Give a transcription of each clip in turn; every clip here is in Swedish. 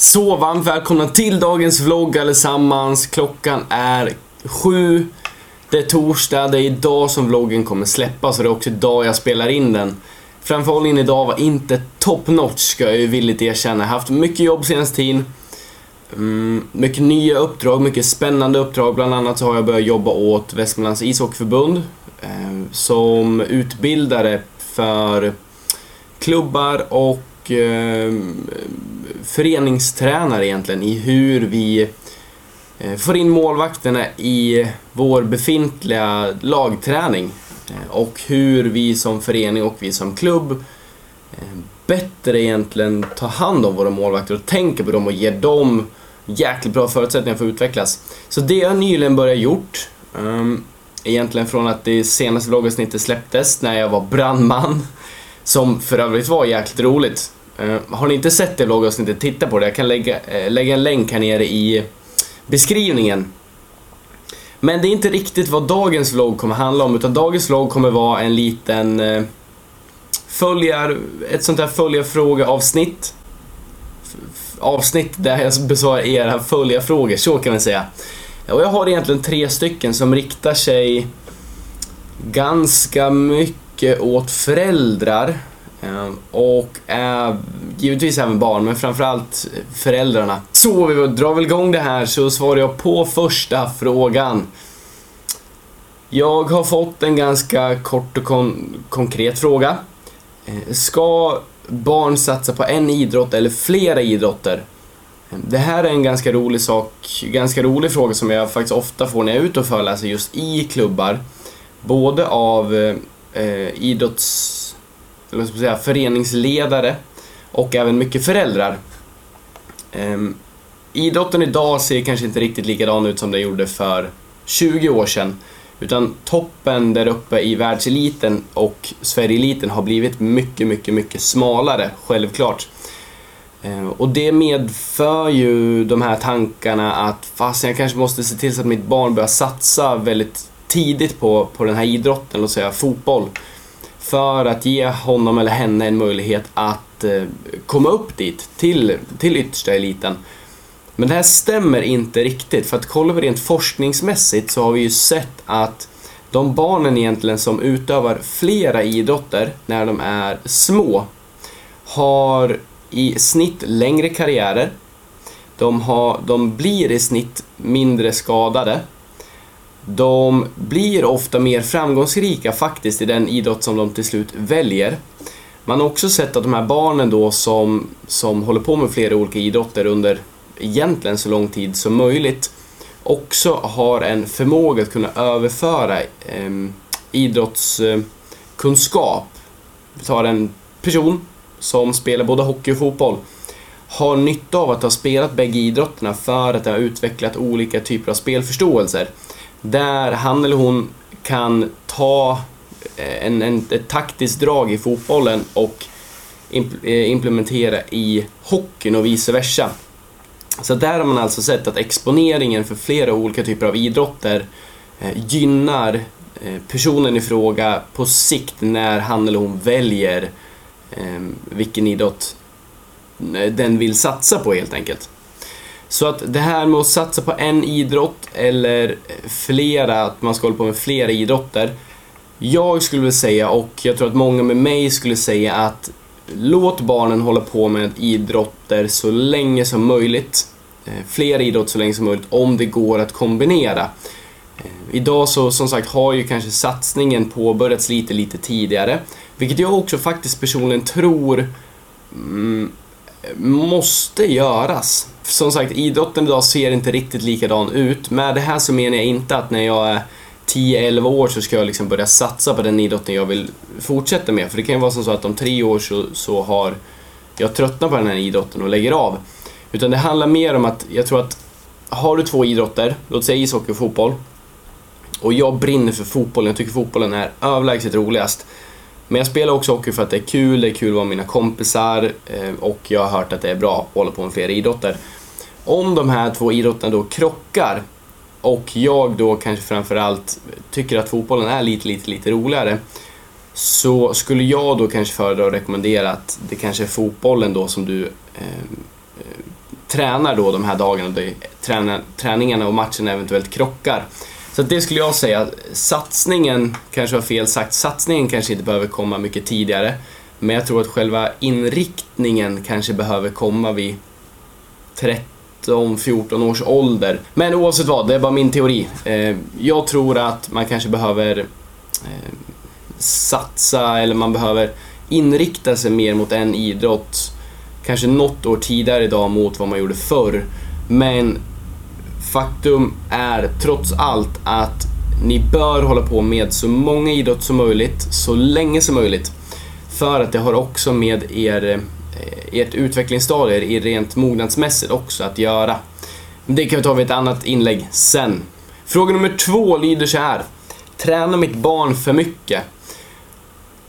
Så varmt välkomna till dagens vlogg allesammans. Klockan är sju. Det är torsdag, det är idag som vloggen kommer släppas och det är också idag jag spelar in den. Framförhållningen idag var inte top notch ska jag ju villigt erkänna. Jag har haft mycket jobb senaste tiden. Mm, mycket nya uppdrag, mycket spännande uppdrag. Bland annat så har jag börjat jobba åt Västmanlands ishockeyförbund eh, som utbildare för klubbar och eh, föreningstränare egentligen i hur vi eh, får in målvakterna i vår befintliga lagträning eh, och hur vi som förening och vi som klubb eh, bättre egentligen tar hand om våra målvakter och tänker på dem och ger dem jäkligt bra förutsättningar för att utvecklas. Så det har jag nyligen börjat gjort. Um, egentligen från att det senaste vloggavsnittet släpptes när jag var brandman. Som för övrigt var jäkligt roligt. Eh, har ni inte sett det vloggavsnittet, titta på det. Jag kan lägga, eh, lägga en länk här nere i beskrivningen. Men det är inte riktigt vad dagens vlogg kommer handla om, utan dagens vlogg kommer vara en liten eh, följar, ett sånt här följarfråga-avsnitt. Avsnitt där jag besvarar era följarfrågor, så kan man säga. Och jag har egentligen tre stycken som riktar sig ganska mycket åt föräldrar Ehm, och äh, givetvis även barn, men framförallt föräldrarna. Så vi drar väl igång det här så svarar jag på första frågan. Jag har fått en ganska kort och kon konkret fråga. Ehm, ska barn satsa på en idrott eller flera idrotter? Ehm, det här är en ganska rolig sak, ganska rolig fråga som jag faktiskt ofta får när jag är ute och föreläser just i klubbar. Både av eh, idrotts... Eller ska säga, föreningsledare och även mycket föräldrar. Eh, idrotten idag ser kanske inte riktigt likadan ut som den gjorde för 20 år sedan. Utan toppen där uppe i världseliten och Sverigeeliten har blivit mycket, mycket, mycket smalare, självklart. Ehm, och det medför ju de här tankarna att fast jag kanske måste se till så att mitt barn börjar satsa väldigt tidigt på, på den här idrotten, låt säga fotboll. För att ge honom eller henne en möjlighet att eh, komma upp dit, till, till yttersta eliten. Men det här stämmer inte riktigt, för att kollar vi rent forskningsmässigt så har vi ju sett att de barnen egentligen som utövar flera idrotter när de är små har i snitt längre karriärer. De, har, de blir i snitt mindre skadade. De blir ofta mer framgångsrika faktiskt i den idrott som de till slut väljer. Man har också sett att de här barnen då som, som håller på med flera olika idrotter under egentligen så lång tid som möjligt också har en förmåga att kunna överföra eh, idrottskunskap. Vi tar en person som spelar både hockey och fotboll har nytta av att ha spelat bägge idrotterna för att ha utvecklat olika typer av spelförståelser. Där han eller hon kan ta eh, en, en, ett taktiskt drag i fotbollen och eh, implementera i hockeyn och vice versa. Så där har man alltså sett att exponeringen för flera olika typer av idrotter eh, gynnar personen i fråga på sikt när han eller hon väljer vilken idrott den vill satsa på helt enkelt. Så att det här med att satsa på en idrott eller flera, att man ska hålla på med flera idrotter. Jag skulle vilja säga, och jag tror att många med mig skulle säga att låt barnen hålla på med idrotter så länge som möjligt. Eh, flera idrotter så länge som möjligt om det går att kombinera. Eh, idag så som sagt har ju kanske satsningen påbörjats lite, lite tidigare. Vilket jag också faktiskt personligen tror mm, måste göras. Som sagt, idrotten idag ser inte riktigt likadan ut. Med det här så menar jag inte att när jag är 10-11 år så ska jag liksom börja satsa på den idrotten jag vill fortsätta med. För det kan ju vara som så att om tre år så, så har jag tröttnat på den här idrotten och lägger av. Utan det handlar mer om att jag tror att har du två idrotter, låt säga ishockey och fotboll. Och jag brinner för fotbollen, jag tycker fotbollen är överlägset roligast. Men jag spelar också hockey för att det är kul, det är kul att vara med mina kompisar eh, och jag har hört att det är bra att hålla på med flera idrotter. Om de här två idrotterna då krockar och jag då kanske framförallt tycker att fotbollen är lite, lite, lite roligare så skulle jag då kanske föredra och rekommendera att det kanske är fotbollen då som du ehm, eh, tränar då de här dagarna, då träningarna och matcherna eventuellt krockar. Så det skulle jag säga, satsningen, kanske var fel sagt, satsningen kanske inte behöver komma mycket tidigare. Men jag tror att själva inriktningen kanske behöver komma vid 13-14 års ålder. Men oavsett vad, det är bara min teori. Eh, jag tror att man kanske behöver eh, satsa eller man behöver inrikta sig mer mot en idrott kanske något år tidigare idag mot vad man gjorde förr. Men faktum är trots allt att ni bör hålla på med så många idrott som möjligt, så länge som möjligt. För att det har också med er, eh, ert utvecklingsstadier i rent mognadsmässigt också att göra. Det kan vi ta vid ett annat inlägg sen. Fråga nummer två lyder så här. Tränar mitt barn för mycket?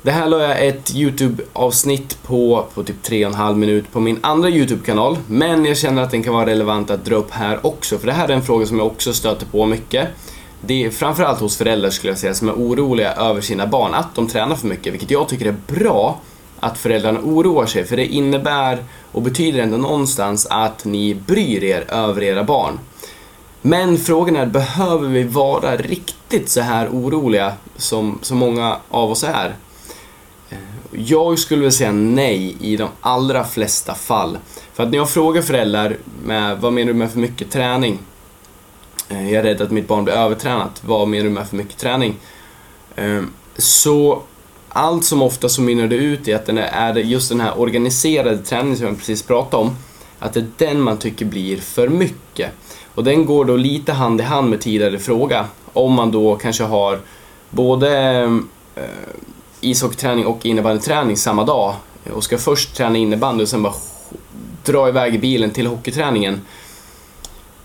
Det här la jag ett YouTube-avsnitt på, på typ 3,5 minut på min andra YouTube-kanal. Men jag känner att den kan vara relevant att dra upp här också, för det här är en fråga som jag också stöter på mycket. Det är framförallt hos föräldrar skulle jag säga som är oroliga över sina barn, att de tränar för mycket, vilket jag tycker är bra att föräldrarna oroar sig, för det innebär och betyder ändå någonstans att ni bryr er över era barn. Men frågan är, behöver vi vara riktigt så här oroliga som, som många av oss är? Jag skulle vilja säga nej i de allra flesta fall. För att när jag frågar föräldrar med vad menar du med för mycket träning? Eh, jag är rädd att mitt barn blir övertränat. Vad menar du med för mycket träning? Ehm, så allt som ofta så mynnar det ut i att det är just den här organiserade träningen som jag precis pratade om, att det är den man tycker blir för mycket. Och den går då lite hand i hand med tidigare fråga. Om man då kanske har både eh, ishockeyträning och innebandyträning samma dag och ska först träna innebandy och sen bara dra iväg i bilen till hockeyträningen.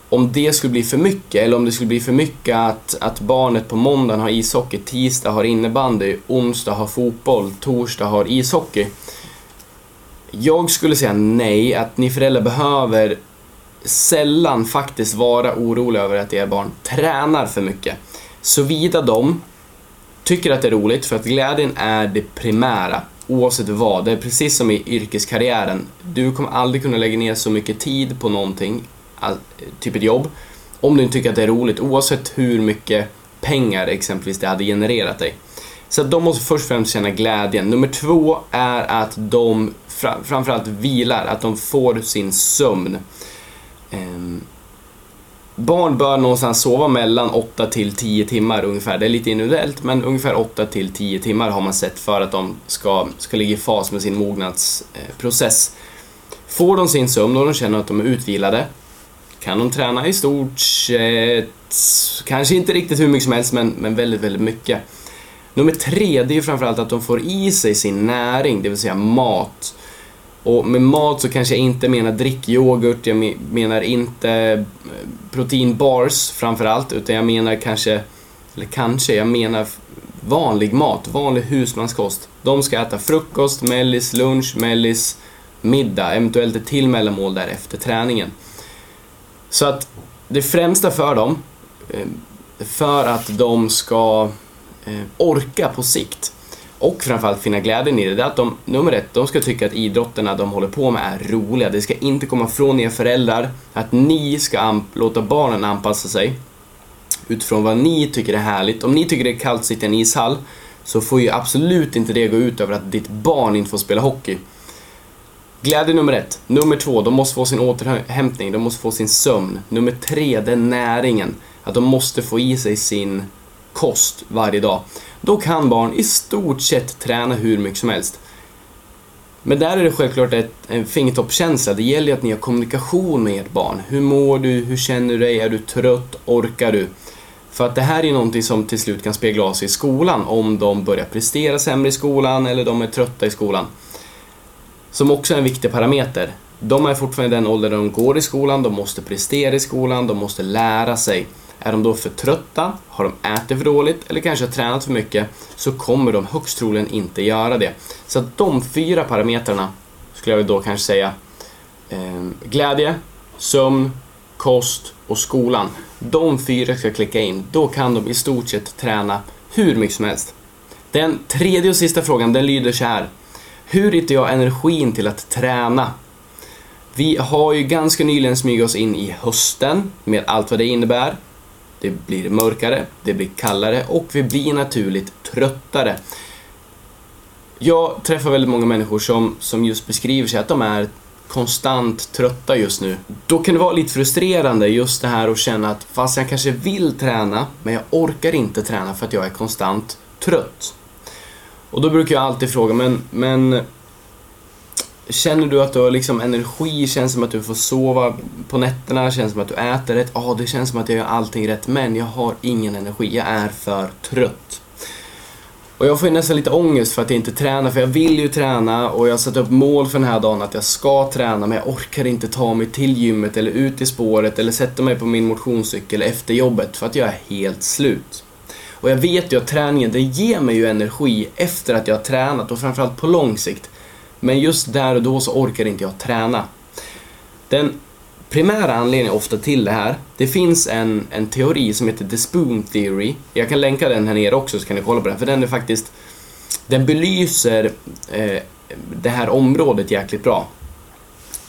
Om det skulle bli för mycket, eller om det skulle bli för mycket att, att barnet på måndagen har ishockey, tisdag har innebandy, onsdag har fotboll, torsdag har ishockey. Jag skulle säga nej, att ni föräldrar behöver sällan faktiskt vara oroliga över att era barn tränar för mycket. Såvida de tycker att det är roligt för att glädjen är det primära oavsett vad. Det är precis som i yrkeskarriären. Du kommer aldrig kunna lägga ner så mycket tid på någonting, typ ett jobb, om du inte tycker att det är roligt oavsett hur mycket pengar exempelvis det hade genererat dig. Så de måste först och främst känna glädjen. Nummer två är att de framförallt vilar, att de får sin sömn. Ehm, Barn bör någonstans sova mellan 8 till 10 timmar ungefär. Det är lite individuellt, men ungefär 8 till 10 timmar har man sett för att de ska, ska ligga i fas med sin mognadsprocess. Eh, får de sin sömn och de känner att de är utvilade kan de träna i stort sett, kanske inte riktigt hur mycket som helst, men, men väldigt, väldigt mycket. Nummer tre, det är ju framförallt att de får i sig sin näring, det vill säga mat. Och med mat så kanske jag inte menar drickyoghurt, jag menar inte eh, proteinbars framförallt, utan jag menar kanske, eller kanske, jag menar vanlig mat, vanlig husmanskost. De ska äta frukost, mellis, lunch, mellis, middag, eventuellt ett till mellanmål där efter träningen. Så att det främsta för dem, eh, för att de ska eh, orka på sikt, och framförallt finna glädjen i det, det är att de, nummer ett, de ska tycka att idrotterna de håller på med är roliga. Det ska inte komma från er föräldrar att ni ska låta barnen anpassa sig utifrån vad ni tycker är härligt. Om ni tycker det är kallt att sitta i en ishall så får ju absolut inte det gå ut över att ditt barn inte får spela hockey. Glädje nummer ett. Nummer två, de måste få sin återhämtning, de måste få sin sömn. Nummer tre, det är näringen. Att de måste få i sig sin kost varje dag. Då kan barn i stort sett träna hur mycket som helst. Men där är det självklart ett, en fingertoppskänsla. Det gäller att ni har kommunikation med ert barn. Hur mår du? Hur känner du dig? Är du trött? Orkar du? För att det här är någonting som till slut kan spegla sig i skolan om de börjar prestera sämre i skolan eller de är trötta i skolan. Som också är en viktig parameter. De är fortfarande i den ålder de går i skolan, de måste prestera i skolan, de måste lära sig. Är de då för trötta, har de ätit för dåligt eller kanske har tränat för mycket så kommer de högst troligen inte göra det. Så att de fyra parametrarna skulle jag då kanske säga eh, glädje, sömn, kost och skolan. De fyra ska klicka in. Då kan de i stort sett träna hur mycket som helst. Den tredje och sista frågan den lyder så här. Hur hittar jag energin till att träna? Vi har ju ganska nyligen smugit oss in i hösten med allt vad det innebär. Det blir mörkare, det blir kallare och vi blir naturligt tröttare. Jag träffar väldigt många människor som, som just beskriver sig att de är konstant trötta just nu. Då kan det vara lite frustrerande just det här att känna att fast jag kanske vill träna, men jag orkar inte träna för att jag är konstant trött. Och då brukar jag alltid fråga, men, men Känner du att du har liksom energi? Känns som att du får sova på nätterna? Känns som att du äter rätt? Ja, oh, det känns som att jag gör allting rätt, men jag har ingen energi. Jag är för trött. Och jag får ju nästan lite ångest för att jag inte tränar, för jag vill ju träna och jag har satt upp mål för den här dagen att jag ska träna, men jag orkar inte ta mig till gymmet eller ut i spåret eller sätta mig på min motionscykel efter jobbet för att jag är helt slut. Och jag vet ju att träningen, den ger mig ju energi efter att jag har tränat och framförallt på lång sikt. Men just där och då så orkar inte jag träna. Den primära anledningen ofta till det här, det finns en, en teori som heter The Spoon Theory. Jag kan länka den här nere också så kan ni kolla på den, för den är faktiskt... Den belyser eh, det här området jäkligt bra.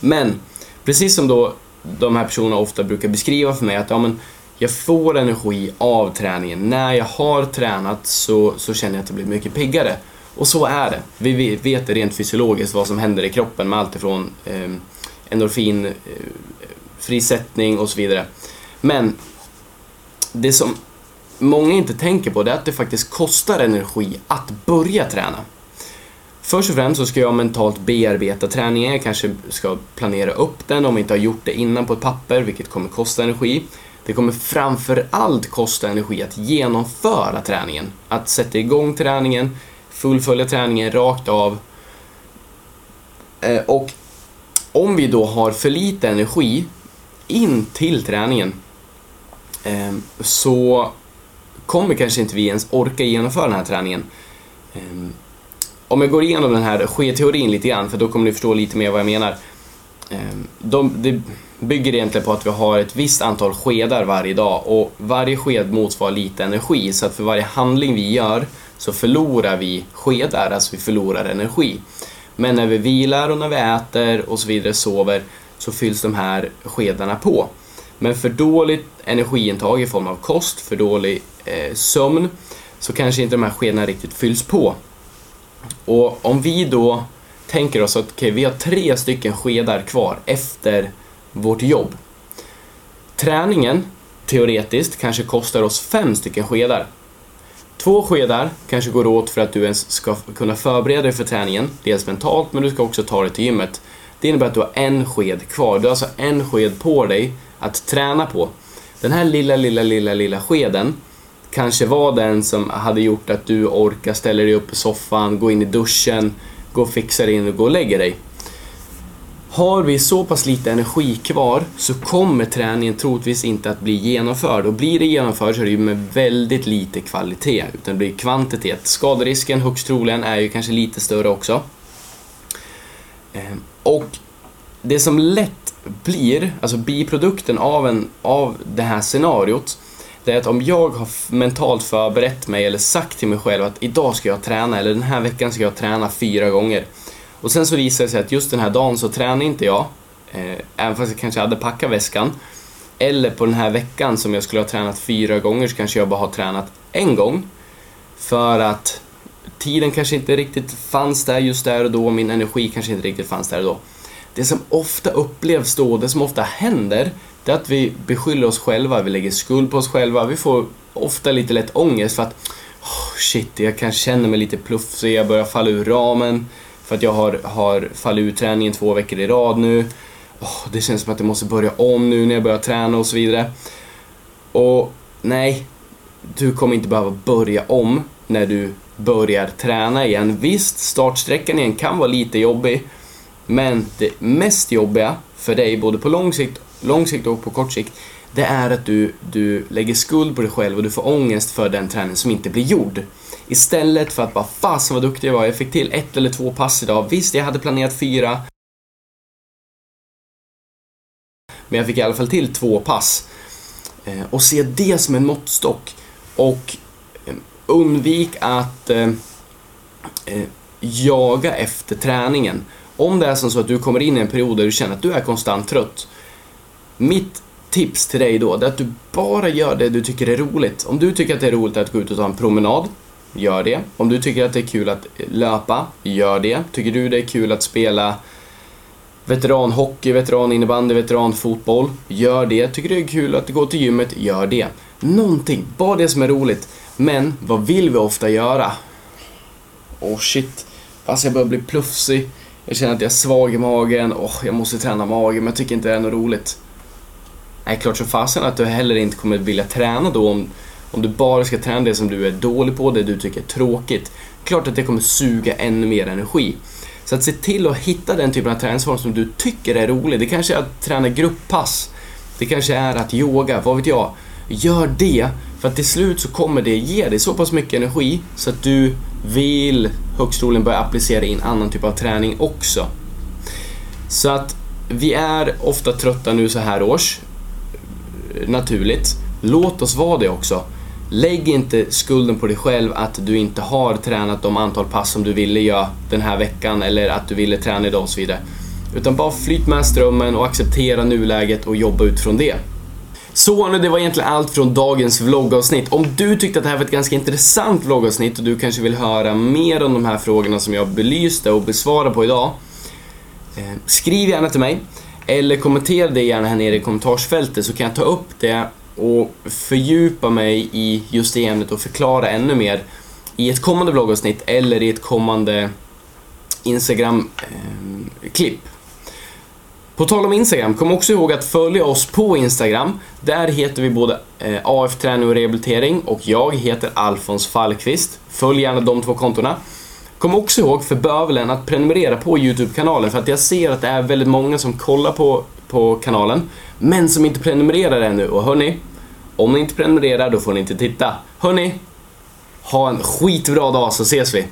Men, precis som då de här personerna ofta brukar beskriva för mig att ja, men, jag får energi av träningen. När jag har tränat så, så känner jag att jag blir mycket piggare. Och så är det. Vi vet rent fysiologiskt vad som händer i kroppen med allt ifrån eh, endorfin, eh, frisättning och så vidare. Men det som många inte tänker på det är att det faktiskt kostar energi att börja träna. Först och främst så ska jag mentalt bearbeta träningen, jag kanske ska planera upp den om jag inte har gjort det innan på ett papper, vilket kommer kosta energi. Det kommer framförallt kosta energi att genomföra träningen. Att sätta igång träningen, fullfölja träningen rakt av. Eh, och om vi då har för lite energi in till träningen eh, så kommer kanske inte vi ens orka genomföra den här träningen. Eh, om jag går igenom den här skedteorin lite grann, för då kommer ni förstå lite mer vad jag menar. Eh, de, det bygger egentligen på att vi har ett visst antal skedar varje dag och varje sked motsvarar lite energi, så att för varje handling vi gör så förlorar vi skedar, alltså vi förlorar energi. Men när vi vilar och när vi äter och så vidare, sover, så fylls de här skedarna på. Men för dåligt energiintag i form av kost, för dålig eh, sömn, så kanske inte de här skedarna riktigt fylls på. Och om vi då tänker oss att okay, vi har tre stycken skedar kvar efter vårt jobb. Träningen, teoretiskt, kanske kostar oss fem stycken skedar. Två skedar kanske går åt för att du ens ska kunna förbereda dig för träningen, dels mentalt men du ska också ta dig till gymmet. Det innebär att du har en sked kvar, du har alltså en sked på dig att träna på. Den här lilla, lilla, lilla, lilla skeden kanske var den som hade gjort att du orkar ställa dig upp i soffan, gå in i duschen, gå och fixa dig in och gå och lägga dig. Har vi så pass lite energi kvar så kommer träningen troligtvis inte att bli genomförd och blir det genomförd så är det ju med väldigt lite kvalitet utan det blir kvantitet. Skaderisken högst troligen är ju kanske lite större också. Ehm, och det som lätt blir, alltså biprodukten av, en, av det här scenariot, det är att om jag har mentalt förberett mig eller sagt till mig själv att idag ska jag träna eller den här veckan ska jag träna fyra gånger och sen så visade det sig att just den här dagen så tränade inte jag, eh, även fast jag kanske hade packat väskan. Eller på den här veckan som jag skulle ha tränat fyra gånger så kanske jag bara har tränat en gång. För att tiden kanske inte riktigt fanns där just där och då, min energi kanske inte riktigt fanns där och då. Det som ofta upplevs då, det som ofta händer, det är att vi beskyller oss själva, vi lägger skuld på oss själva, vi får ofta lite lätt ångest för att oh, shit, jag kanske känner mig lite plufsig, jag börjar falla ur ramen. För att jag har, har fallit ur träningen två veckor i rad nu. Oh, det känns som att jag måste börja om nu när jag börjar träna och så vidare. Och nej, du kommer inte behöva börja om när du börjar träna igen. Visst, startsträckan igen kan vara lite jobbig. Men det mest jobbiga för dig, både på lång sikt, lång sikt och på kort sikt, det är att du, du lägger skuld på dig själv och du får ångest för den träning som inte blir gjord. Istället för att bara fasen vad duktig jag var, jag fick till ett eller två pass idag. Visst, jag hade planerat fyra. Men jag fick i alla fall till två pass. Eh, och se det som en måttstock. Och eh, undvik att eh, eh jaga efter träningen. Om det är som så att du kommer in i en period där du känner att du är konstant trött. Mitt tips till dig då, är att du bara gör det du tycker är roligt. Om du tycker att det är roligt att gå ut och ta en promenad, gör det. Om du tycker att det är kul att löpa, gör det. Tycker du det är kul att spela veteranhockey, veteraninnebandy, veteranfotboll, gör det. Tycker du det är kul att gå till gymmet, gör det. Någonting, bara det som är roligt. Men vad vill vi ofta göra? Åh oh shit, fast jag börjar bli plufsig. Jag känner att jag är svag i magen. Åh, oh, jag måste träna magen, men jag tycker inte det är något roligt. Nej, klart som fasen att du heller inte kommer vilja träna då om, om du bara ska träna det som du är dålig på, det du tycker är tråkigt. Klart att det kommer suga ännu mer energi. Så att se till att hitta den typen av träningsform som du tycker är rolig. Det kanske är att träna grupppass. Det kanske är att yoga, vad vet jag. Gör det, för att till slut så kommer det ge dig så pass mycket energi så att du vill högst troligen börja applicera in annan typ av träning också. Så att vi är ofta trötta nu så här års. Naturligt. Låt oss vara det också. Lägg inte skulden på dig själv att du inte har tränat de antal pass som du ville göra den här veckan eller att du ville träna idag och så vidare. Utan bara flyt med strömmen och acceptera nuläget och jobba utifrån det. Så nu, det var egentligen allt från dagens vloggavsnitt. Om du tyckte att det här var ett ganska intressant vloggavsnitt och du kanske vill höra mer om de här frågorna som jag belyste och besvarade på idag. Eh, skriv gärna till mig. Eller kommentera det gärna här nere i kommentarsfältet så kan jag ta upp det och fördjupa mig i just det ämnet och förklara ännu mer i ett kommande vloggavsnitt eller i ett kommande Instagram-klipp. På tal om Instagram, kom också ihåg att följa oss på Instagram. Där heter vi både eh, AF Träning och Rehabilitering och jag heter Alfons Fallqvist. Följ gärna de två kontona. Kom också ihåg för bövelen att prenumerera på Youtube-kanalen för att jag ser att det är väldigt många som kollar på, på kanalen men som inte prenumererar ännu. Och hörni, om ni inte prenumererar då får ni inte titta. Hörni, ha en skitbra dag så ses vi!